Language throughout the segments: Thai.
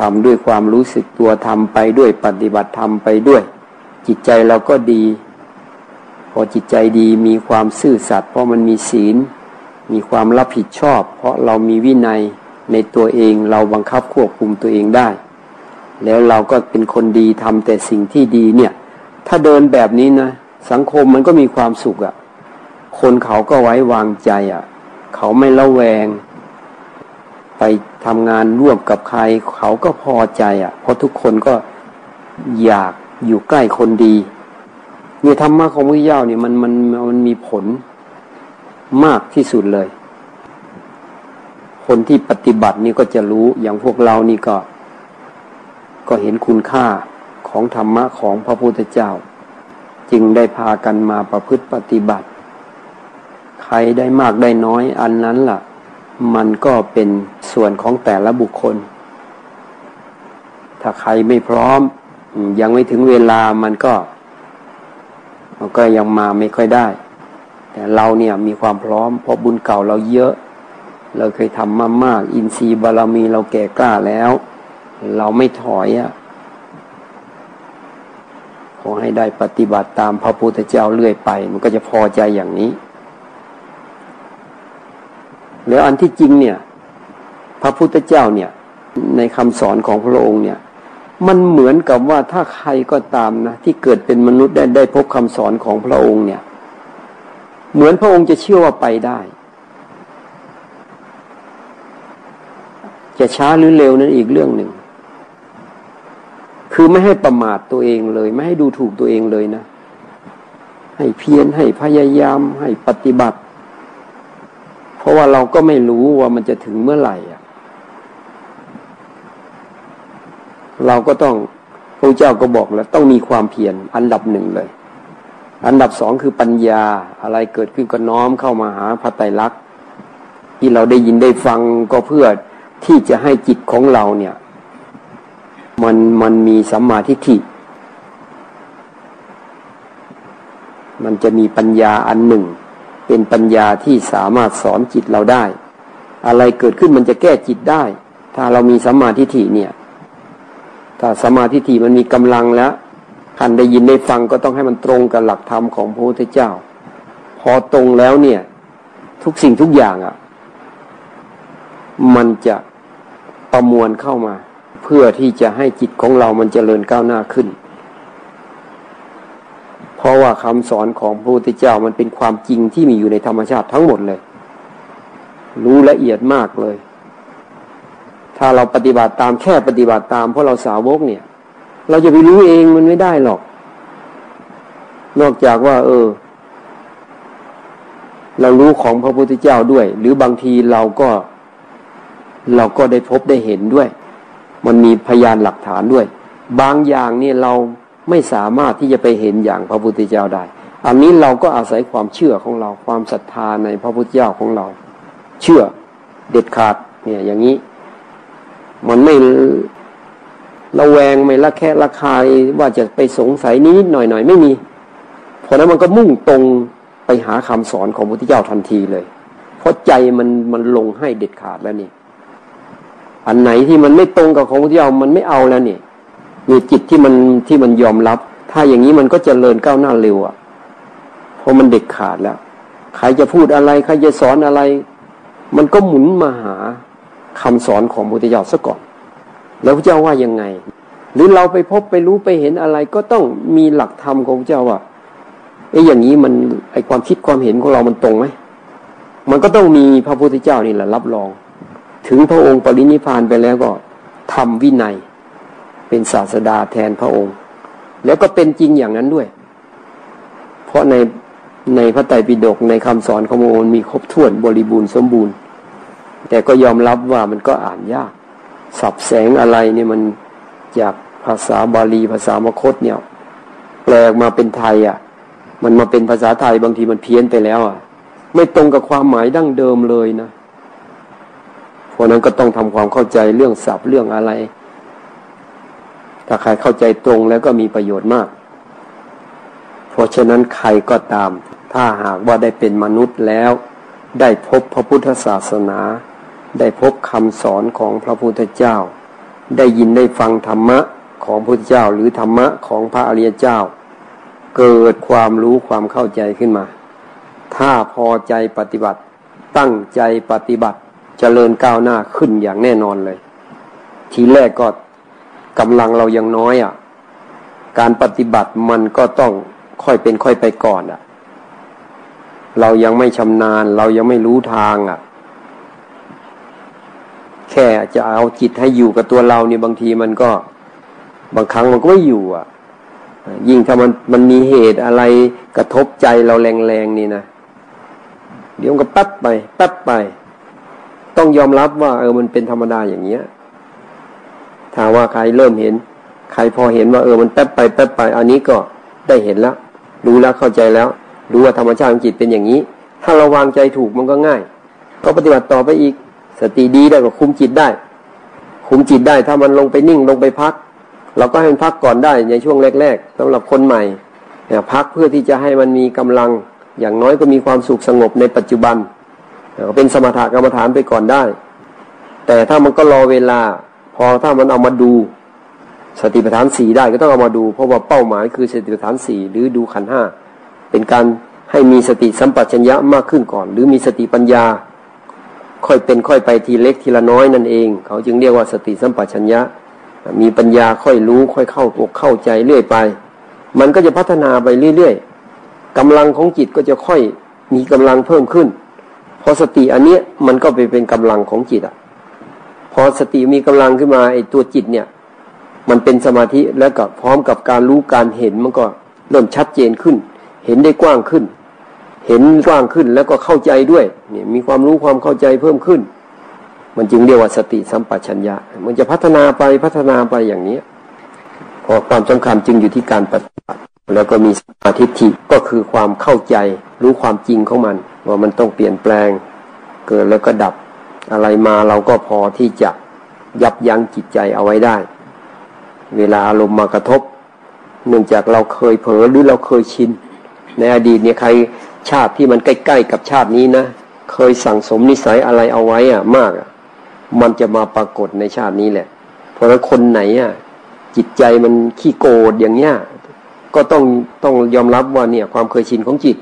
ทำด้วยความรู้สึกตัวทำไปด้วยปฏิบัติธรรมไปด้วย จิตใจเราก็ดี พอจิตใจดีมีความซื่อสัตย์เพราะมันมีศีล มีความรับผิดชอบ เพราะเรามีวินัยในตัวเองเราบังคับควบคุมตัวเองได้ แล้วเราก็เป็นคนดีทำแต่สิ่งที่ดีเนี่ย ถ้าเดินแบบนี้นะ สังคมมันก็มีความสุขอะ่ะ คนเขาก็ไว้วางใจอะ่ะ เขาไม่ละแวง ไป ทำงานร่วมกับใคร เขาก็พอใจอะ่ะ เพราะทุกคนก็อยากอยู่ใกล้คนดีเนี่ยธรรมะของพระเจ้าเนี่ยมันมันมันมีผลมากที่สุดเลย คนที่ปฏิบัตินี่ก็จะรู้อย่างพวกเรานี่ก็ ก็เห็นคุณค่าของธรรมะของพระพุทธเจ้า จึงได้พากันมาประพฤติปฏิบัติ ใครได้มากได้น้อยอันนั้นละ่ะ มันก็เป็น ส่วนของแต่ละบุคคล ถ้าใครไม่พร้อม ยังไม่ถึงเวลามันก็ มันก็ยังมาไม่ค่อยได้ แต่เราเนี่ยมีความพร้อม เพราะบุญเก่าเราเยอะ เราเคยทำมามาก อินทรีย์บารมีเราแก่กล้าแล้ว เราไม่ถอยอะ่ะขอให้ได้ปฏิบัติตามพระพุทธเจ้าเรื่อยไป มันก็จะพอใจอย่างนี้ แล้วอันที่จริงเนี่ย พระพุทธเจ้าเนี่ยในคำสอนของพระองค์เนี่ยมันเหมือนกับว่าถ้าใครก็ตามนะที่เกิดเป็นมนุษย์ได้ได้พบคำสอนของพระองค์เนี่ย เหมือนพระองค์จะเชื่อว่าไปได้ จะช้าหรือเร็วนั้นอีกเรื่องหนึ่ง คือไม่ให้ประมาทตัวเองเลย ไม่ให้ดูถูกตัวเองเลยนะ ให้เพียรให้พยายามให้ปฏิบัติ เพราะว่าเราก็ไม่รู้ว่ามันจะถึงเมื่อไหร่อะ เราก็ต้องพระเจ้าก็บอกแล้วต้องมีความเพียรอันดับหนึ่งเลย อันดับสองคือปัญญาอะไรเกิดขึ้นก็น้อมเข้ามาหาพระไตรลักษณ์ที่เราได้ยินได้ฟังก็เพื่อที่จะให้จิตของเราเนี่ย มันมันมีสัมมาทิฏฐิมันจะมีปัญญาอันหนึ่ง เป็นปัญญาที่สามารถสอนจิตเราได้ อะไรเกิดขึ้นมันจะแก้จิตได้ ถ้าเรามีสัมมาทิฏฐิเนี่ย ถ้าสมาทิฏฐิมันมีกำลังแล้วท่านได้ยินได้ฟังก็ต้องให้มันตรงกับหลักธรรมของพระพุทธเจ้า พอตรงแล้วเนี่ย ทุกสิ่งทุกอย่างอะ่ะ มันจะประมวลเข้ามา เพื่อที่จะให้จิตของเรามันเจริญก้าวหน้าขึ้น เพราะว่าคำสอนของพระพุทธเจ้ามันเป็นความจริงที่มีอยู่ในธรรมชาติทั้งหมดเลย รู้ละเอียดมากเลย ถ้าเราปฏิบัติตามแค่ปฏิบัติตามเพราะเราสาวกเนี่ย เราจะไปรู้เองมันไม่ได้หรอก นอกจากว่า เออ เรารู้ของพระพุทธเจ้าด้วย หรือบางทีเราก็ เราก็ได้พบได้เห็นด้วย มันมีพยานหลักฐานด้วย บางอย่างนี่เราไม่สามารถที่จะไปเห็นอย่างพระพุทธเจ้าได้ อันนี้เราก็อาศัยความเชื่อของเราความศรัทธาในพระพุทธเจ้าของเรา เชื่อเด็ดขาดเนี่ยอย่างนี้ มันไม่ระแวงไม่ละแค่ละคายว่าจะไปสงสัยนิดหน่อยหน่อยไม่มี เพราะนั้นมันก็มุ่งตรงไปหาคำสอนของพระพุทธเจ้าทันทีเลย เพราะใจมันมันลงให้เด็ดขาดแล้วนี่ อันไหนที่มันไม่ตรงกับของพระเจ้ามันไม่เอาแล้วนี่มีจิตที่มันที่มันยอมรับ ถ้าอย่างนี้มันก็จเจริญก้าวหน้าเร็วอะเพราะมันเด็กขาดแล้ว ใครจะพูดอะไรใครจะสอนอะไร มันก็หมุนมาหา คำสอนของพระพุทธเจ้าซะก่อนแล้วพระเจ้าว่ายังไง หรือเราไปพบไปรู้ไปเห็นอะไร ก็ต้องมีหลักธรรมของพระเจ้าว่าไอ้อย่างนี้มันไอ้ความคิดความเห็นของเรามันตรงไหมมันก็ต้องมีพระพุทธเจ้านี่แหละรับรอง ถึงพระองค์ปรินิพานไปแล้วก็ทำวินัย เป็นศาสดาแทนพระองค์ แล้วก็เป็นจริงอย่างนั้นด้วย เพราะในในพระไตรปิฎกในคำสอนของพระองค์มีครบถ้วนบริบูรณ์สมบูรณ์ แต่ก็ยอมรับว่ามันก็อ่านยาก สับแสงอะไรเนี่ยมันจากภาษาบาลีภาษามคตเนี่ย แปลมาเป็นไทยอะ มันมาเป็นภาษาไทยบางทีมันเพี้ยนไปแล้วอะ ไม่ตรงกับความหมายดั้งเดิมเลยนะเพราะนั้นก็ต้องทำความเข้าใจเรื่องศัพท์เรื่องอะไร ถ้าใครเข้าใจตรงแล้วก็มีประโยชน์มาก เพราะฉะนั้นใครก็ตาม ถ้าหากว่าได้เป็นมนุษย์แล้ว ได้พบพระพุทธศาสนา ได้พบคำสอนของพระพุทธเจ้า ได้ยินได้ฟังธรรมะของพระพุทธเจ้า หรือธรรมะของพระอริยเจ้า เกิดความรู้ความเข้าใจขึ้นมา ถ้าพอใจปฏิบัติ ตั้งใจปฏิบัติจเจริญก้าวหน้าขึ้นอย่างแน่นอนเลย ทีแรกก็กำลังเรายังน้อยอะ การปฏิบัติมันก็ต้องค่อยเป็นค่อยไปก่อนอะ เรายังไม่ชำนาญ เรายังไม่รู้ทางอะ ค่จะเอาจิตให้อยู่กับตัวเราเนี่ยบางทีมันก็บางครั้งมันก็ไม่อยู่อะ ยิ่งถ้ามันมันมีเหตุอะไรกระทบใจเราแรงๆนี่นะเดี๋ยวมันก็ปั๊บไปปั๊บไป ต้องยอมรับว่า เออมันเป็นธรรมดาอย่างเงี้ยถ้าว่าใครเริ่มเห็น ใครพอเห็นว่าเออมันแป๊บไปแป๊บไป อันนี้ก็ได้เห็นแล้วรู้แล้วเข้าใจแล้วรู้ว่าธรรมชาติของจิตเป็นอย่างนี้ ถ้าเราวางใจถูกมันก็ง่าย ก็ปฏิบัติต่อไปอีก สติดีได้ก็คุมจิตได้ คุมจิตได้ถ้ามันลงไปนิ่งลงไปพัก เราก็ให้มันพักก่อนได้ในช่วงแรก ๆสำหรับคนใหม่เนี่ยพักเพื่อที่จะให้มันมีกำลัง อย่างน้อยก็มีความสุขสงบในปัจจุบันเป็นสมถะกรรมฐานไปก่อนได้ แต่ถ้ามันก็รอเวลา พอถ้ามันเอามาดู สติปัฏฐานสี่ได้ก็ต้องเอามาดู เพราะว่าเป้าหมายคือสติปัฏฐานสี่หรือดูขันห้าเป็นการให้มีสติสัมปชัญญะมากขึ้นก่อน หรือมีสติปัญญา ค่อยเป็นค่อยไปทีเล็กทีละน้อยนั่นเอง เขาจึงเรียกว่าสติสัมปชัญญะ มีปัญญาค่อยรู้ค่อยเข้าอกเข้าใจเรื่อยไป มันก็จะพัฒนาไปเรื่อยๆกำลังของจิตก็จะค่อยมีกำลังเพิ่มขึ้น พอสติอันเนี้ยมันก็ไปเป็นกำลังของจิตอะพอสติมีกำลังขึ้นมาไอ้ตัวจิตเนี่ย มันเป็นสมาธิแล้วก็พร้อมกับการรู้การเห็นมันก็เริ่มชัดเจนขึ้น เห็นได้กว้างขึ้น เห็นกว้างขึ้นแล้วก็เข้าใจด้วยเนี่ยมีความรู้ความเข้าใจเพิ่มขึ้น มันจึงเรียกว่าสติสัมปชัญญะ มันจะพัฒนาไปพัฒนาไปอย่างนี้พอความสำคัญจึงอยู่ที่การปฏิบัติแล้วก็มีสมาธิิก็คือความเข้าใจรู้ความจริงของมัน ว่ามันต้องเปลี่ยนแปลง เกิดแล้วก็ดับอะไรมาเราก็พอที่จะยับยั้งจิตใจเอาไว้ได้ เวลาอารมณ์มากระทบ เนื่องจากเราเคยเผลอหรือเราเคยชิน ในอดีตเนี่ยใคร ชาติที่มันใกล้ ๆ กับชาตินี้นะ เคยสั่งสมนิสัยอะไรเอาไว้อะมากอะมันจะมาปรากฏในชาตินี้แหละ เพราะคนไหนอะจิตใจมันขี้โกรธอย่างเนี้ยก็ต้องต้องยอมรับว่าเนี่ย ความเคยชินของจิต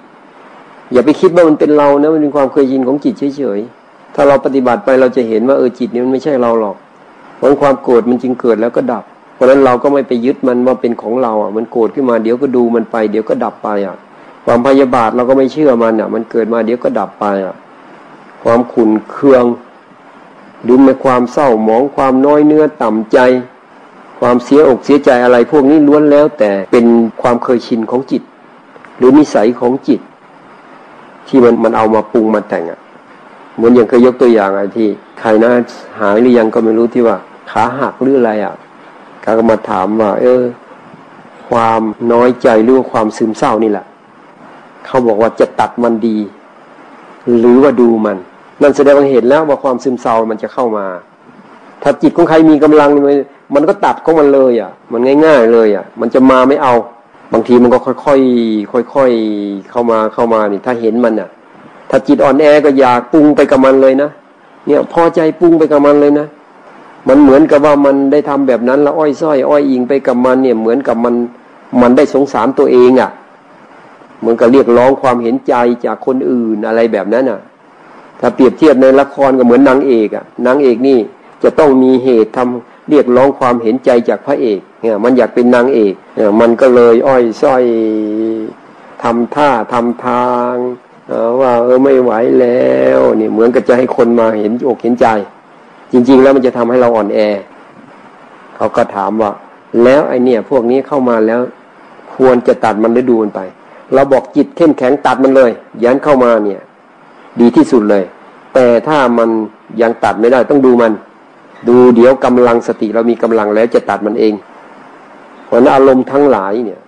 อย่าไปคิดว่ามันเป็นเรานะมันเป็นความเคยชินของจิตเฉยๆถ้าเราปฏิบัติไปเราจะเห็นว่าเออจิตนี้มันไม่ใช่เราหรอกเพราะความโกรธมันจึงเกิดแล้วก็ดับ เพราะฉะนั้นเราก็ไม่ไปยึดมันว่าเป็นของเราอะมันโกรธขึ้นมาเดี๋ยวก็ดูมันไป เดี๋ยวก็ดับไปอะ ความพยาบาทเราก็ไม่เชื่อมันอะ มันเกิดมาเดี๋ยวก็ดับไปอะ ความขุนเคืองดูในความเศร้าหมองความน้อยเนื้อต่ำใจ ความเสียอกเสียใจอะไรพวกนี้ล้วนแล้วแต่เป็นความเคยชินของจิต หรือนิสัยของจิต ที่มันมันเอามาปรุงมาแต่งอะเหมือนอย่างเคยยกตัวอย่างไอ้ที่ใครนะหายหรือยังก็ไม่รู้ที่ว่า ขาหักหรืออะไรอะก็มาถามว่า เออ ความน้อยใจหรือความซึมเศร้านี่แหละ เขาบอกว่าจะตัดมันดี หรือว่าดูมัน นั่นแสดงว่าเห็นแล้วว่าความซึมเศร้ามันจะเข้ามา ถ้าจิตของใครมีกำลังมันก็ตัดของมันเลยอะ มันง่าย ๆ เลยอะ มันจะมาไม่เอา บางทีมันก็ค่อยๆค่อยๆเข้ามาเข้ามานี่ถ้าเห็นมันอะ ถ้าจิตอ่อนแอก็อยากปรุงไปกับมันเลยนะเนี่ยพอใจปรุงไปกับมันเลยนะมันเหมือนกับว่ามันได้ทำแบบนั้นแล้วอ้อยส้อยอ้อยอิงไปกับมันเนี่ยเหมือนกับมันมันได้สงสารตัวเองอะ่ะ มือนกับเรียกร้องความเห็นใจจากคนอื่นอะไรแบบนั้นอะ ถ้าเปรียบเทียบในละครก็เหมือนนางเอกอะนางเอกนี่จะต้องมีเหตุทำเรียกร้องความเห็นใจจากพระเอกเนี่ยมันอยากเป็นนางเอกเนี่ยมันก็เลยอ้อยส้อยทำท่าทำทางว่าเออไม่ไหวแล้วเนี่ยเหมือนกับจะให้คนมาเห็นอกเห็นใจ จริง ๆ แล้วมันจะทำให้เราอ่อนแอ เขาก็ถามว่า แล้วไอเนี่ย พวกนี้เข้ามาแล้ว ควรจะตัดมันหรือดูมันไป เราบอกจิตเข้มแข็งตัดมันเลยยันเข้ามาเนี่ย ดีที่สุดเลย แต่ถ้ามันยังตัดไม่ได้ต้องดูมัน ดูเดี๋ยวกำลังสติเรามีกำลังแล้วจะตัดมันเองเพราะนั้นอารมณ์ทั้งหลายเนี่ย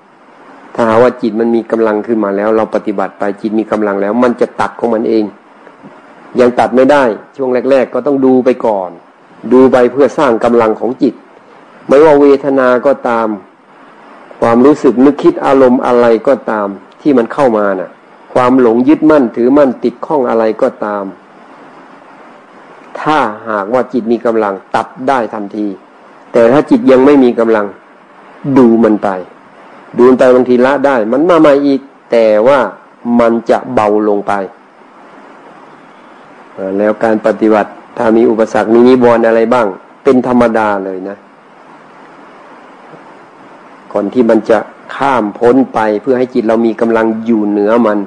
ถ้าหาว่าจิตมันมีกำลังขึ้นมาแล้ว เราปฏิบัติไปจิตมีกำลังแล้ว มันจะตัดของมันเอง ยังตัดไม่ได้ช่วงแรก ๆ ก็ต้องดูไปก่อน ดูไปเพื่อสร้างกำลังของจิต ไม่ว่าเวทนาก็ตาม ความรู้สึกนึกคิดอารมณ์อะไรก็ตาม ที่มันเข้ามานะ่ะ ความหลงยึดมั่นถือมั่นติดข้องอะไรก็ตาม ถ้าหากว่าจิตมีกำลังตัดได้ทันที แต่ถ้าจิตยังไม่มีกำลังดูมันไป ดูมันไปบางทีละได้ มันมาใหม่อีก แต่ว่ามันจะเบาลงไป แล้วการปฏิบัติถ้ามีอุปสรรคมีนิวรณ์อะไรบ้าง เป็นธรรมดาเลยนะ ก่อนที่มันจะ ข้ามพ้นไปเพื่อให้จิตเรามีกำลังอยู่เหนือมัน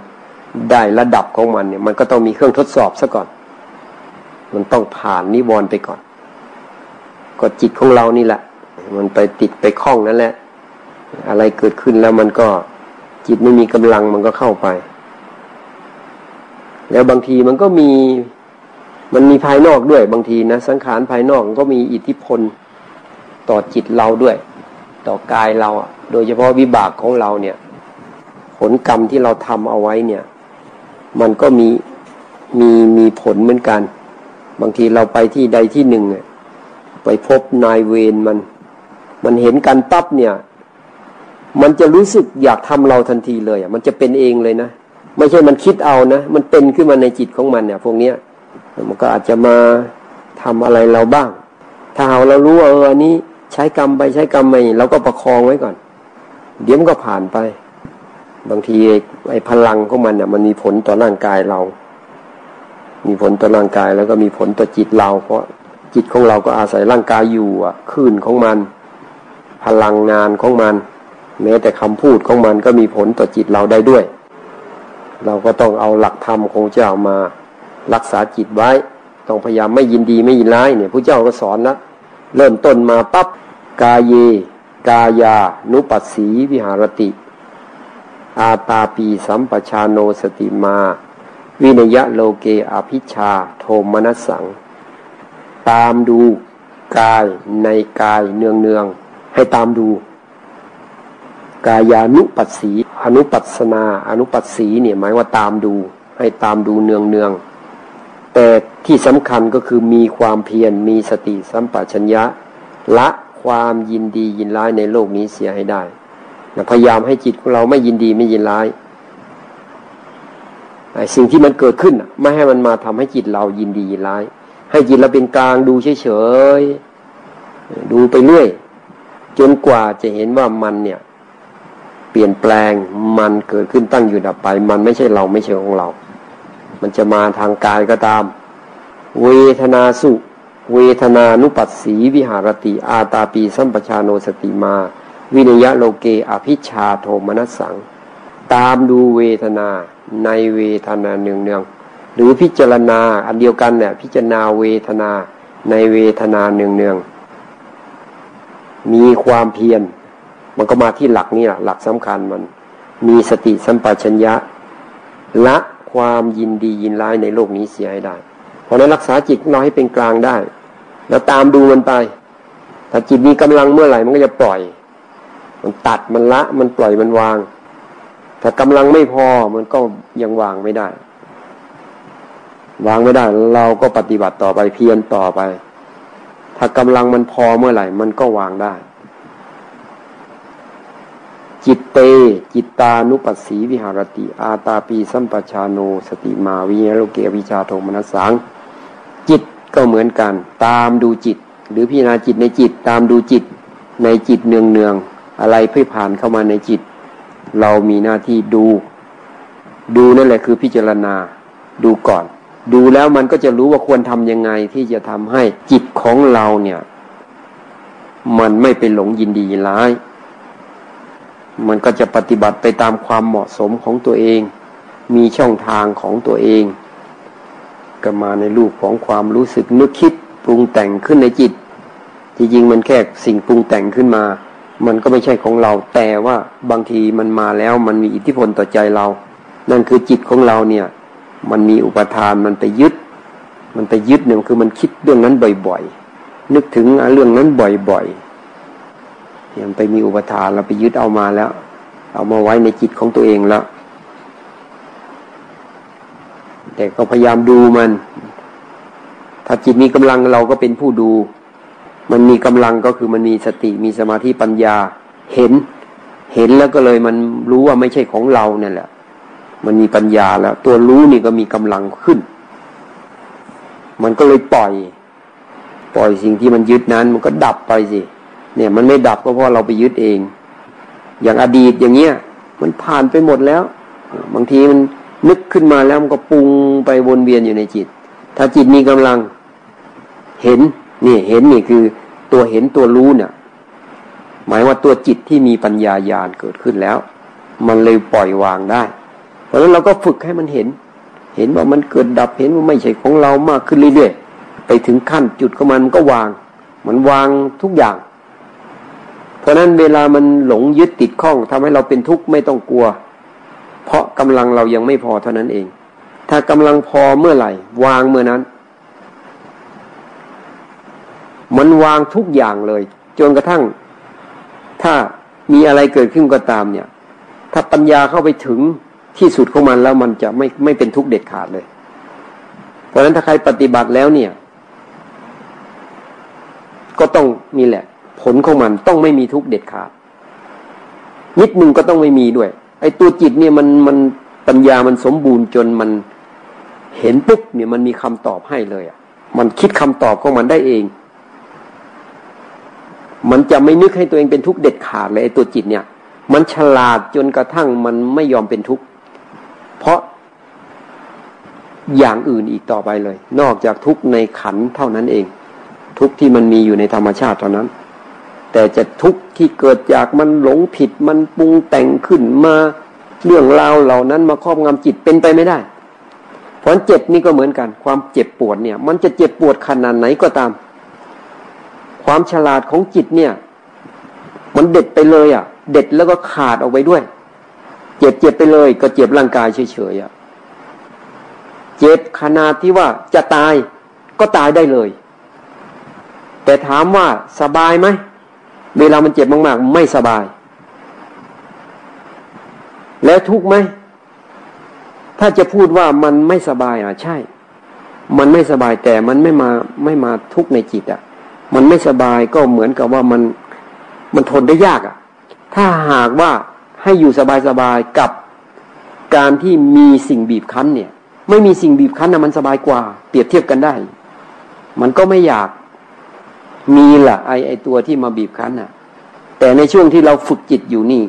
ได้ระดับของมันเนี่ย มันก็ต้องมีเครื่องทดสอบซะก่อน มันต้องผ่านนิวรณ์ไปก่อน ก็จิตของเรานี่แหละ มันไปติดไปคล้องนั่นแหละ อะไรเกิดขึ้นแล้วมันก็จิตไม่มีกำลังมันก็เข้าไป แล้วบางทีมันก็มีมันมีภายนอกด้วยบางทีนะ สังขารภายนอกก็มีอิทธิพลต่อจิตเราด้วย ต่อกายเรา โดยเฉพาะวิบากของเราเนี่ย ผลกรรมที่เราทำเอาไว้เนี่ย มันก็มีมีมีผลเหมือนกัน บางทีเราไปที่ใดที่หนึ่งไปพบนายเวรมัน มันเห็นกันปั๊บเนี่ย มันจะรู้สึกอยากทำเราทันทีเลยอะมันจะเป็นเองเลยนะไม่ใช่มันคิดเอานะ มันเป็นขึ้นมาในจิตของมันเนี่ย พวกเนี้ยมันก็อาจจะมาทำอะไรเราบ้าง ถ้าเราเรารู้ว่าเอออันนี้ ใช้กรรมไปใช้กรรมไปเราก็ประคองไว้ก่อน เดี๋ยวมันก็ผ่านไป บางทีไอ้พลังของมันเนี่ยมันมีผลต่อร่างกายเรา มีผลต่อร่างกายแล้วก็มีผลต่อจิตเรา เพราะจิตของเราก็อาศัยร่างกายอยู่อะคลื่นของมัน พลังงานของมัน แม้แต่คำพูดของมันก็มีผลต่อจิตเราได้ด้วย เราก็ต้องเอาหลักธรรมของเจ้ามา รักษาจิตไว้ ต้องพยายามไม่ยินดีไม่ยินร้ายเนี่ยผู้เจ้าก็สอนนะ เริ่มต้นมาปับ๊บกาเย กายา นุปัสสีวิหารติ อาตาปีสัมปชาโนสติมา วินยะโลเกอภิชา โทมนัสสัง ตามดูกายในกายเนืองเนืองให้ตามดู กายานุปัสสี อนุปัสนา อนุปัสสีเนี่ยหมายว่าตามดู ให้ตามดูเนืองเนือง แต่ที่สำคัญก็คือมีความเพียรมีสติสัมปชัญญะ ละความยินดียินร้ายในโลกนี้เสียให้ได้พยายามให้จิตของเราไม่ยินดีไม่ยินร้ายสิ่งที่มันเกิดขึ้นไม่ให้มันมาทำให้จิตเรายินดียินร้าย ให้จิตเราเป็นกลางดูเฉยๆดูไปเรื่อย จนกว่าจะเห็นว่ามันเนี่ย เปลี่ยนแปลงมันเกิดขึ้นตั้งอยู่ดับไป มันไม่ใช่เราไม่ใช่ของเรา มันจะมาทางกายก็ตาม เวทนาสุ เวทนานุปัสสีวิหารติ อาตาปีสัมปชาโนสติมา วินยะโลเกอภิชาโทมนัสสัง ตามดูเวทนาในเวทนาเนืองเนืองหรือพิจารณาอันเดียวกันเนี่ยพิจารณาเวทนาในเวทนาเนืองเนืองมีความเพียรมันก็มาที่หลักนี่แหละหลักสำคัญมัน มีสติสัมปชัญญะละ ความยินดียินร้ายในโลกนี้เสียให้ได้ เพราะนั้นรักษาจิตเราให้เป็นกลางได้ แล้วตามดูมันไปถ้าจิตมีกำลังเมื่อไหร่มันก็จะปล่อย มันตัดมันละมันปล่อยมันวาง ถ้ากำลังไม่พอมันก็ยังวางไม่ได้ วางไม่ได้ เราก็ปฏิบัติต่อไปเพียรต่อไป ถ้ากำลังมันพอเมื่อไหร่ มันก็วางได้ จิตเต จิตตานุปัสสีวิหารติ อาตาปีสัมปชาโน สติมาวิญโลเกวิชาโทมนัสสังจิตก็เหมือนกัน ตามดูจิต หรือพิจารณาจิตในจิตตามดูจิต ในจิตเนืองเนืองอะไรเพื่อผ่านเข้ามาในจิต เรามีหน้าที่ดู ดูนั่นแหละคือพิจารณาดูก่อน ดูแล้วมันก็จะรู้ว่าควรทำยังไงที่จะทำให้จิตของเราเนี่ย มันไม่ไปหลงยินดีร้าย มันก็จะปฏิบัติไปตามความเหมาะสมของตัวเอง มีช่องทางของตัวเอง ก็มาในรูปของความรู้สึกนึกคิดปรุงแต่งขึ้นในจิต จริงๆมันแค่สิ่งปรุงแต่งขึ้นมา มันก็ไม่ใช่ของเรา แต่ว่าบางทีมันมาแล้วมันมีอิทธิพลต่อใจเรา นั่นคือจิตของเราเนี่ย มันมีอุปทานมันไปยึด มันไปยึดเนี่ยคือมันคิดเรื่องนั้นบ่อย ๆ นึกถึงเรื่องนั้นบ่อย ๆ ยังไปมีอุปทานเราไปยึดเอามาแล้ว เอามาไว้ในจิตของตัวเองแล้ว แต่ก็พยายามดูมัน ถ้าจิตมีกำลังเราก็เป็นผู้ดู มันมีกำลังก็คือมันมีสติมีสมาธิปัญญา เห็น เห็นแล้วก็เลยมันรู้ว่าไม่ใช่ของเราเนี่ยแหละ มันมีปัญญาแล้ว ตัวรู้นี่ก็มีกำลังขึ้น มันก็เลยปล่อย ปล่อยสิ่งที่มันยึดนั้น มันก็ดับไปสิ เนี่ยมันไม่ดับก็เพราะเราไปยึดเอง อย่างอดีตอย่างเงี้ย มันผ่านไปหมดแล้ว บางทีมันนึกขึ้นมาแล้วมันก็ปรุงไปวนเวียนอยู่ในจิต ถ้าจิตมีกำลังเห็นนี่เห็นนี่คือตัวเห็นตัวรู้เนี่ยหมายว่าตัวจิตที่มีปัญญาญาณเกิดขึ้นแล้ว มันเลยปล่อยวางได้ เพราะฉะนั้นเราก็ฝึกให้มันเห็น เห็นว่ามันเกิดดับเห็นว่าไม่ใช่ของเรามากขึ้นเรื่อยๆไปถึงขั้นจุดของมันมันก็วาง มันวางทุกอย่าง เพราะนั้นเวลามันหลงยึดติดข้องทำให้เราเป็นทุกข์ไม่ต้องกลัว เพราะกำลังเรายังไม่พอเท่านั้นเอง ถ้ากำลังพอเมื่อไหร่ วางเมื่อนั้น มันวางทุกอย่างเลยจนกระทั่ง ถ้ามีอะไรเกิดขึ้นก็ตามเนี่ย ถ้าปัญญาเข้าไปถึงที่สุดของมันแล้วมันจะไม่ไม่เป็นทุกข์เด็ดขาดเลย เพราะฉะนั้นถ้าใครปฏิบัติแล้วเนี่ย ก็ต้องมีแหละ ผลของมันต้องไม่มีทุกข์เด็ดขาดนิดนึงก็ต้องไม่มีด้วย ไอ้ตัวจิตเนี่ยมันมันปัญญามันสมบูรณ์จนมันเห็นปุ๊บเนี่ยมันมีคำตอบให้เลยอะ มันคิดคำตอบของมันได้เอง มันจะไม่นึกให้ตัวเองเป็นทุกข์เด็ดขาดเลยไอ้ตัวจิตเนี่ย มันฉลาดจนกระทั่งมันไม่ยอมเป็นทุกข์เพราะอย่างอื่นอีกต่อไปเลย นอกจากทุกข์ในขันเท่านั้นเอง ทุกข์ที่มันมีอยู่ในธรรมชาติเท่านั้น แต่จะทุกข์ที่เกิดจากมันหลงผิดมันปรุงแต่งขึ้นมา เรื่องราวเหล่านั้นมาครอบงำจิตเป็นไปไม่ได้เพราะเจ็บนี่ก็เหมือนกัน ความเจ็บปวดเนี่ย มันจะเจ็บปวดขนาดไหนก็ตาม ความฉลาดของจิตเนี่ย มันเด็ดไปเลยอะ เด็ดแล้วก็ขาดออกไปด้วย เจ็บเจ็บไปเลย ก็เจ็บร่างกายเฉยๆอะเจ็บขนาดที่ว่าจะตายก็ตายได้เลย แต่ถามว่าสบายไหม เวลามันเจ็บมาก ๆ ไม่สบาย แล้วทุกไหม ถ้าจะพูดว่ามันไม่สบายอะ ใช่ มันไม่สบายแต่มันไม่มาไม่มาทุกในจิตอะ มันไม่สบายก็เหมือนกับว่ามันมันทนได้ยากอะ ถ้าหากว่าให้อยู่สบายๆกับการที่มีสิ่งบีบคั้นเนี่ย ไม่มีสิ่งบีบคั้นนะมันสบายกว่า เปรียบเทียบกันได้ มันก็ไม่อยาก มีละ่ะไอไอตัวที่มาบีบคั้นอะ แต่ในช่วงที่เราฝึกจิตอยู่นี่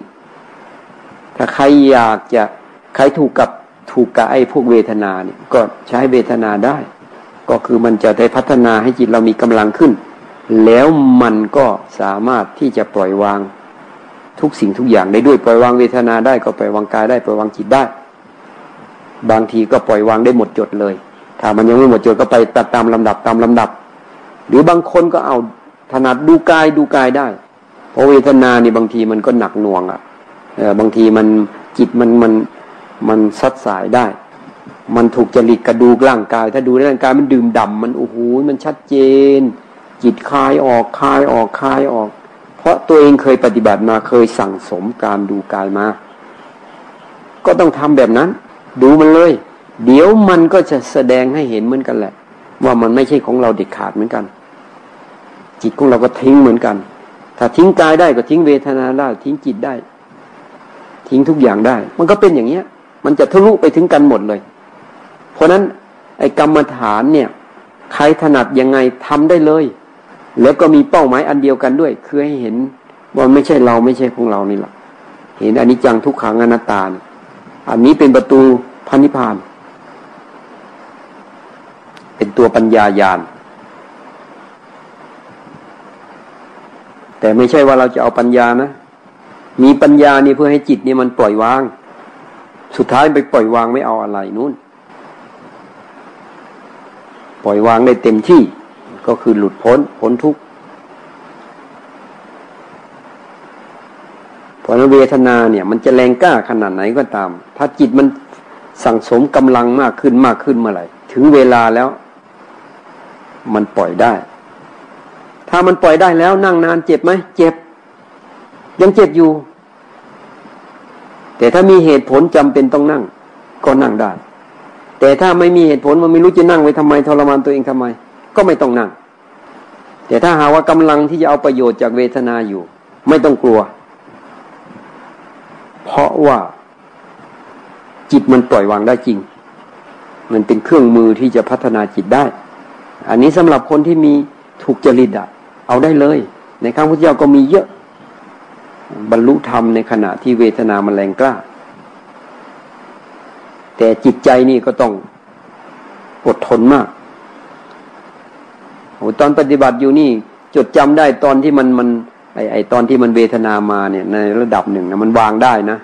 ถ้าใครอยากจะใครถูกกับถูกกับไอพวกเวทนาเนี่ย ก็ใช้เวทนาได้ ก็คือมันจะได้พัฒนาให้จิตเรามีกำลังขึ้น แล้วมันก็สามารถที่จะปล่อยวางทุกสิ่งทุกอย่างได้ด้วยปล่อยวางเวทนาได้ก็ปล่อยวางกายได้ปล่อยวางจิตได้ บางทีก็ปล่อยวางได้หมดจดเลย ถ้ามันยังไม่หมดจดก็ไปตัดตามลำดับตามลำดับ หรือบางคนก็เอาถนัดดูกายดูกายได้เพราะเวทนานี่บางทีมันก็หนักหน่วงอะ่ะเออบางทีมันจิตมันมันมันซัดสายได้ มันถูกจริตกระดูกร่างกาย ถ้าดูร่างกายมันดื่มด่ามันโอ้โหมันชัดเจน จิตคลายออกคลายออกคลายออก เพราะตัวเองเคยปฏิบัติมาเคยสั่งสมการดูกายมา ก็ต้องทำแบบนั้น ดูมันเลย เดี๋ยวมันก็จะแสดงให้เห็นเหมือนกันแหละ ว่ามันไม่ใช่ของเราเด็ดขาดเหมือนกัน จิตของเราก็ทิ้งเหมือนกัน ถ้าทิ้งกายได้ก็ทิ้งเวทนาได้ทิ้งจิตได้ ทิ้งทุกอย่างได้ มันก็เป็นอย่างเนี้ย มันจะทะลุไปถึงกันหมดเลย เพราะนั้นไอ้กรรมฐานเนี่ย ใครถนัดยังไงทำได้เลย แล้วก็มีเป้าหมายอันเดียวกันด้วย คือให้เห็นว่าไม่ใช่เราไม่ใช่ของเรานี่แหละเห็นอันนี้จังทุกขังอนัตตาอันนี้เป็นประตูพันิพาน เป็นตัวปัญญายาณ แต่ไม่ใช่ว่าเราจะเอาปัญญานะ มีปัญญานี่เพื่อให้จิตนี่มันปล่อยวาง สุดท้ายไปปล่อยวางไม่เอาอะไรนู้นปล่อยวางได้เต็มที่ ก็คือหลุดพ้นพ้นทุกข์เพราะเวทนาเนี่ย มันจะแรงกล้าขนาดไหนก็ตาม ถ้าจิตมันสั่งสมกำลังมากขึ้นมากขึ้นเมื่อไหร่ ถึงเวลาแล้ว มันปล่อยได้ ถ้ามันปล่อยได้แล้วนั่งนานเจ็บไหมเจ็บ ยังเจ็บอยู่ แต่ถ้ามีเหตุผลจำเป็นต้องนั่ง ก็นั่งได้ แต่ถ้าไม่มีเหตุผลมันไม่รู้จะนั่งไว้ทำไมทรมานตัวเองทำไม ก็ไม่ต้องนั่ง แต่ถ้าหาว่ากำลังที่จะเอาประโยชน์จากเวทนาอยู่ ไม่ต้องกลัว เพราะว่าจิตมันปล่อยวางได้จริง มันเป็นเครื่องมือที่จะพัฒนาจิตได้ อันนี้สำหรับคนที่มีถูกจริตอะ เอาได้เลย ในครั้งพุทธเจ้าก็มีเยอะ บรรลุธรรมในขณะที่เวทนามันแรงกล้า แต่จิตใจนี่ก็ต้องอดทนมากโอ้ตอนปฏิบัติอยู่นี่ จดจำได้ตอนที่มันมันไอไอตอนที่มันเวทนามาเนี่ย ในระดับหนึ่งนะมันวางได้นะ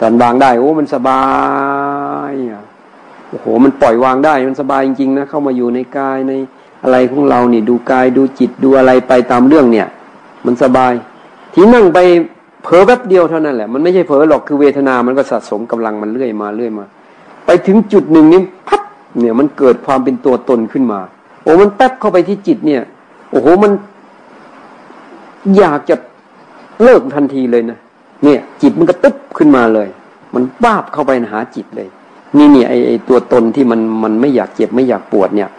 ตอนวางได้ โอ้ มันสบายโอ้โห มันปล่อยวางได้ มันสบายจริงๆนะ เข้ามาอยู่ในกายใน อะไรของเราเนี่ดูกายดูจิตดูอะไรไปตามเรื่องเนี่ย มันสบาย ที่นั่งไปเผลอแป๊บเดียวเท่านั้นแหละมันไม่ใช่เผลอหรอกคือเวทนา มันก็สะสมกำลังมันเรื่อยมาเรื่อยมา ไปถึงจุดหนึ่งนี้พัดเนี่ยมันเกิดความเป็นตัวตนขึ้นมา โอ้มันแป๊บเข้าไปที่จิตเนี่ย โอ้โหมัน อยากจะเลิกทันทีเลยนะเนี่ย จิตมันก็ตึ๊บขึ้นมาเลย มันบ้าบเข้าไปหาจิตเลย นี่เนี่ยไอไอตัวตนที่มันมันไม่อยากเจ็บไม่อยากปวดเนี่ย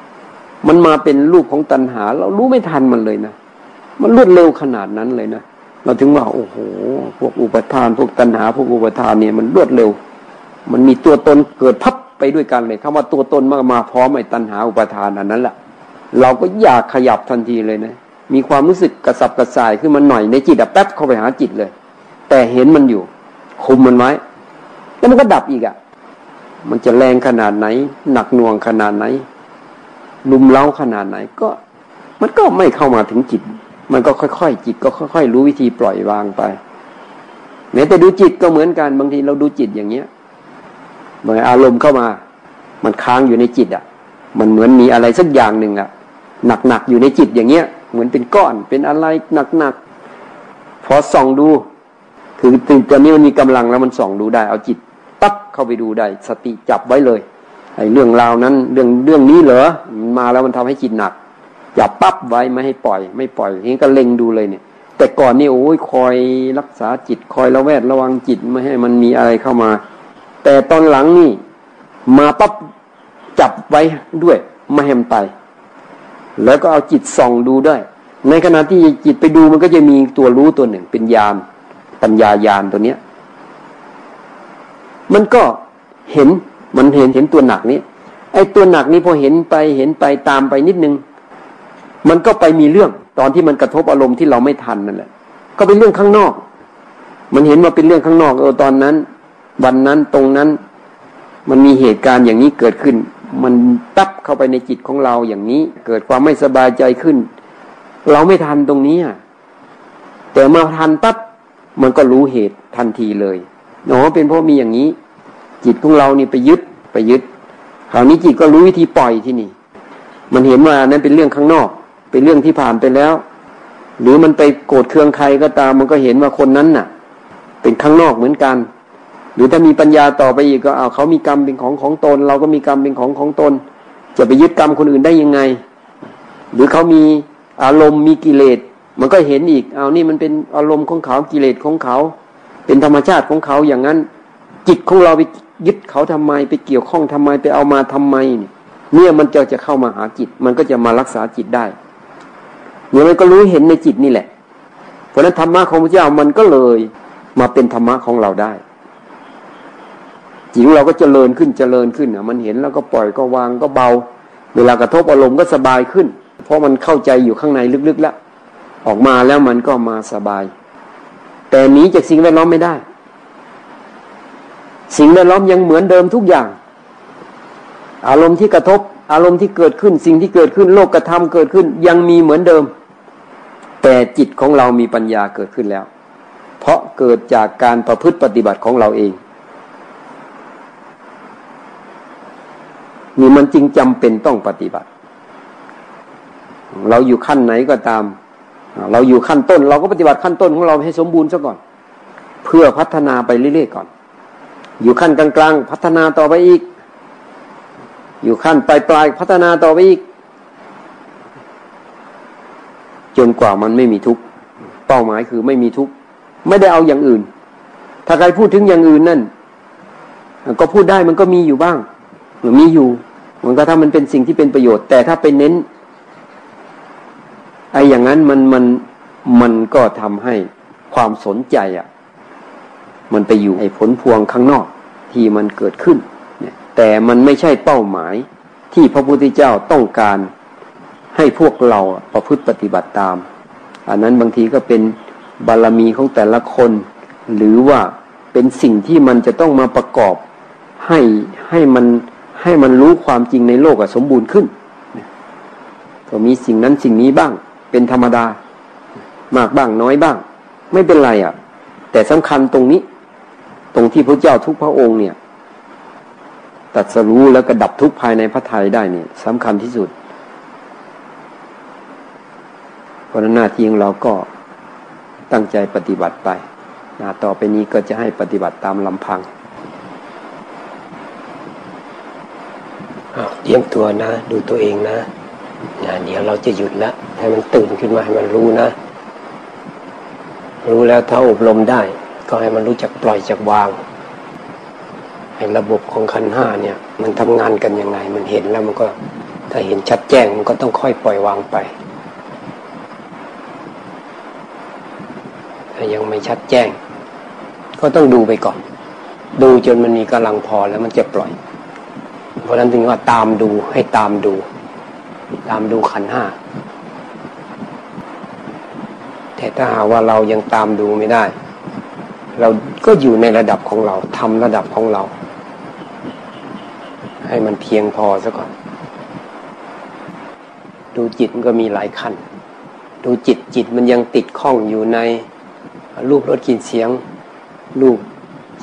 มันมาเป็นรูปของตัณหา เรารู้ไม่ทันมันเลยนะมันรวดเร็วขนาดนั้นเลยนะเราถึงว่าโอ้โห พวกอุปทาน พวกตัณหา พวกอุปทานเนี่ยมันรวดเร็ว มันมีตัวตนเกิดพับไปด้วยกันเลยคำว่าตัวตนมามาพร้อมไอ้ตัณหาอุปทานอันนั้นแหละเราก็อยากขยับทันทีเลยนะมีความรู้สึกกระสับกระส่ายขึ้นมาหน่อยในจิตอะแป๊บเข้าไปหาจิตเลย แต่เห็นมันอยู่ คุมมันไว้ แล้วมันก็ดับอีกอะมันจะแรงขนาดไหน หนักหน่วงขนาดไหน ลุมเล้าขนาดไหนก็ มันก็ไม่เข้ามาถึงจิต มันก็ค่อยๆจิตก็ค่อยๆรู้วิธีปล่อยวางไปแม้แต่ดูจิตก็เหมือนกันบางทีเราดูจิตอย่างเนี้ยเมื่ออารมณ์เข้ามา มันค้างอยู่ในจิตอะ มันเหมือนมีอะไรสักอย่างหนึ่งอะหนักๆอยู่ในจิตอย่างเงี้ย เหมือนเป็นก้อนเป็นอะไรหนักๆพอส่องดู คือตอนนี้มันมีกำลังแล้วมันส่องดูได้ เอาจิตปั๊บเข้าไปดูได้ สติจับไว้เลย ไอ้เรื่องราวนั้นเรื่องเรื่องนี้เหรอมันมาแล้วมันทำให้จิตหนักจับปั๊บไว้ไม่ให้ปล่อย ไม่ปล่อยนี้ก็เล็งดูเลยเนี่ย แต่ก่อนนี่โอ้ยคอยรักษาจิตคอยระแวดระวังจิตไม่ให้มันมีอะไรเข้ามา แต่ตอนหลังนี่ มาปั๊บจับไว้ด้วยไม่ให้มันไป แล้วก็เอาจิตส่องดูด้วย ในขณะที่จิตไปดูมันก็จะมีตัวรู้ตัวหนึ่ง เป็นญาณปัญญายาณตัวเนี้ย มันก็เห็น มันเห็นเห็นตัวหนักนี้ไอ้ตัวหนักนี้พอเห็นไปเห็นไปตามไปนิดนึง มันก็ไปมีเรื่องตอนที่มันกระทบอารมณ์ที่เราไม่ทันนั่นแหละ ก็เป็นเรื่องข้างนอก มันเห็นว่าเป็นเรื่องข้างนอกเออตอนนั้น วันนั้นตรงนั้น มันมีเหตุการณ์อย่างนี้เกิดขึ้น มันตับเข้าไปในจิตของเราอย่างนี้ เกิดความไม่สบายใจขึ้น เราไม่ทันตรงนี้แต่มาทันปั๊บมันก็รู้เหตุทันทีเลยเนาะเป็นเพราะมีอย่างนี้ จิตของเรานี่ไปยึดไปยึดคราวนี้จิตก็รู้วิธีปล่อยที่นี่ มันเห็นว่านั้นเป็นเรื่องข้างนอก เป็นเรื่องที่ผ่านไปแล้ว หรือมันไปโกรธเคืองใครก็ตาม มันก็เห็นว่าคนนั้นน่ะ เป็นข้างนอกเหมือนกัน หรือถ้ามีปัญญาต่อไปอีกก็เอาเขามีกรรมเป็นของของตน เราก็มีกรรมเป็นของของตน จะไปยึดกรรมคนอื่นได้ยังไง หรือเขามีอารมณ์มีกิเลสมันก็เห็นอีก เอานี่มันเป็นอารมณ์ของเขากิเลสของเขา เป็นธรรมชาติของเขาอย่างนั้น จิตของเราไปยึดเขาทำไมไปเกี่ยวข้องทำไมไปเอามาทำไม เนี่ยมันจะจะเข้ามาหาจิต มันก็จะมารักษาจิตได้เนี่ยมันก็รู้เห็นในจิตนี่แหละ เพราะนั้นธรรมะของพระเจ้ามันก็เลยมาเป็นธรรมะของเราได้จิตเราก็เจริญขึ้นเจริญขึ้นอะมันเห็นแล้วก็ปล่อยก็วางก็เบา เวลากระทบอารมณ์ก็สบายขึ้น เพราะมันเข้าใจอยู่ข้างในลึกๆแล้วออกมาแล้วมันก็มาสบาย แต่หนีจากสิ่งแวดล้อมไม่ได้ สิ่งแวดล้อมยังเหมือนเดิมทุกอย่าง อารมณ์ที่กระทบ อารมณ์ที่เกิดขึ้น สิ่งที่เกิดขึ้น โลกกระทำเกิดขึ้น ยังมีเหมือนเดิม แต่จิตของเรามีปัญญาเกิดขึ้นแล้ว เพราะเกิดจากการประพฤติปฏิบัติของเราเองนี่มันจริงจำเป็นต้องปฏิบัติ เราอยู่ขั้นไหนก็ตาม เราอยู่ขั้นต้น เราก็ปฏิบัติขั้นต้นของเราให้สมบูรณ์ซะก่อน เพื่อพัฒนาไปเรื่อยๆก่อน อยู่ขั้นกลางๆพัฒนาต่อไปอีก อยู่ขั้นปลายๆพัฒนาต่อไปอีก จนกว่ามันไม่มีทุกข์เป้าหมายคือไม่มีทุกข์ไม่ได้เอาอย่างอื่น ถ้าใครพูดถึงอย่างอื่นนั่น ก็พูดได้มันก็มีอยู่บ้างมีอยู่มันก็ถ้ามันเป็นสิ่งที่เป็นประโยชน์ แต่ถ้าไปเน้นไอ้อย่างนั้นมันมันมันก็ทำให้ความสนใจอะ มันไปอยู่ไอ้ผลพวงข้างนอกที่มันเกิดขึ้นเนี่ยแต่มันไม่ใช่เป้าหมายที่พระพุทธเจ้าต้องการให้พวกเราประพฤติปฏิบัติตาม อันนั้นบางทีก็เป็นบารมีของแต่ละคน หรือว่าเป็นสิ่งที่มันจะต้องมาประกอบให้ให้มันให้มันรู้ความจริงในโลกสมบูรณ์ขึ้นก็มีสิ่งนั้นสิ่งนี้บ้าง เป็นธรรมดามากบ้างน้อยบ้าง ไม่เป็นไรอะ่ะ แต่สำคัญตรงนี้ ตรงที่พระเจ้าทุกพระองค์เนี่ยตัดสรู้แล้วก็ดับทุกภายในพระทัยได้เนี่ยสำคัญที่สุดเพราะหน้าที่ของเราก็ตั้งใจปฏิบัติไปนะต่อไปนี้ก็จะให้ปฏิบัติตามลำพังเตรียมตัวนะ ดูตัวเองนะนะเดี๋ยวเราจะหยุดแล้วให้มันตื่นขึ้นมาให้มันรู้นะ รู้แล้วถ้าอบรมได้ ก็ให้มันรู้จักปล่อยจักวางให้ระบบของขันห้าเนี่ย มันทำงานกันยังไง มันเห็นแล้วมันก็ถ้าเห็นชัดแจ้งมันก็ต้องค่อยปล่อยวางไป ถ้ายังไม่ชัดแจ้ง ก็ต้องดูไปก่อน ดูจนมันมีกำลังพอแล้วมันจะปล่อย เพราะนั้นถึงว่าตามดูให้ตามดู ตามดูขันห้าแต่ถ้าหาว่าเรายังตามดูไม่ได้ เราก็อยู่ในระดับของเราทำระดับของเรา ให้มันเพียงพอซะก่อน ดูจิตมันก็มีหลายขั้น ดูจิตจิตมันยังติดข้องอยู่ในรูปรสกลิ่นเสียง รูป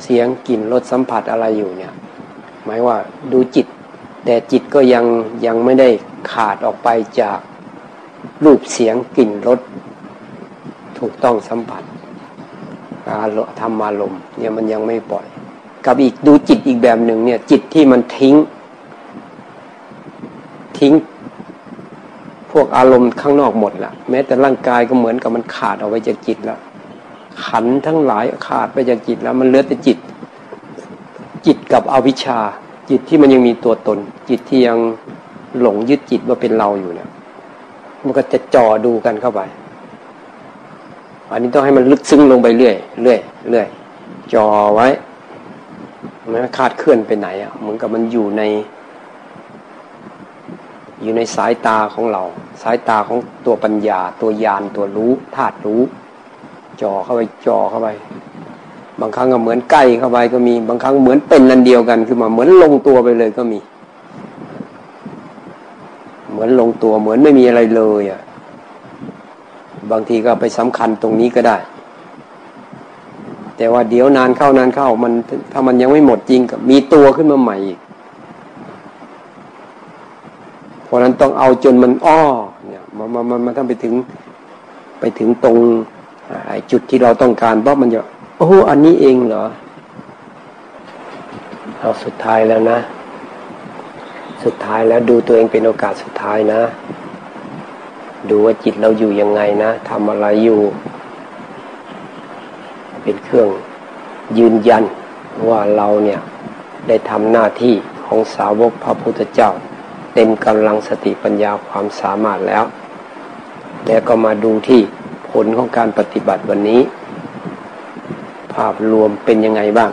เสียงกลิ่นรสสัมผัสอะไรอยู่เนี่ย หมายว่าดูจิต แต่จิตก็ยังยังไม่ได้ขาดออกไปจากรูปเสียงกลิ่นรสถูกต้องสัมผัส อารมณ์ธรรมารมณ์เนี่ยมันยังไม่ปล่อย กับอีกดูจิตอีกแบบหนึ่งเนี่ย จิตที่มันทิ้ง ทิ้ง พวกอารมณ์ข้างนอกหมดละแม้แต่ร่างกายก็เหมือนกับมันขาดออกไปจากจิตแล้วขันทั้งหลายขาดไปจากจิตแล้วมันเหลือแต่จิต จิตกับอวิชชา จิตที่มันยังมีตัวตน จิตที่ยังหลงยึดจิตว่าเป็นเราอยู่เนี่ยมันก็จะจ่อดูกันเข้าไป อันนี้ต้องให้มันลึกซึ้งลงไปเรื่อยเรื่อยเรื่อยจ่อไว้มันคาดเคลื่อนไปไหนอะเหมือนกับมันอยู่ใน อยู่ในสายตาของเรา สายตาของตัวปัญญา ตัวยานตัวรู้ธาตุรู้จ่อเข้าไปจ่อเข้าไป บางครั้งก็เหมือนใกล้เข้าไปก็มี บางครั้งเหมือนเป็นนันเดียวกัน คือมาเหมือนลงตัวไปเลยก็มี เหมือนลงตัวเหมือนไม่มีอะไรเลยอะ บางทีก็ไปสำคัญตรงนี้ก็ได้ แต่ว่าเดี๋ยวนานเข้านานเข้ามันถ้ามันยังไม่หมดจริงก็มีตัวขึ้นมาใหม่อีกเพราะนั้นต้องเอาจนมันอ้อเนี่ยมันมันมันต้องไปถึงไปถึงตรงจุดที่เราต้องการเพราะมันจะโอ้อันนี้เองเหรอเอาสุดท้ายแล้วนะ สุดท้ายแล้วดูตัวเองเป็นโอกาสสุดท้ายนะ ดูว่าจิตเราอยู่ยังไงนะทำอะไรอยู่ เป็นเครื่องยืนยันว่าเราเนี่ยได้ทำหน้าที่ของสาวกพระพุทธเจ้า เต็มกำลังสติปัญญาความสามารถแล้ว แล้วก็มาดูที่ผลของการปฏิบัติวันนี้ ภาพรวมเป็นยังไงบ้าง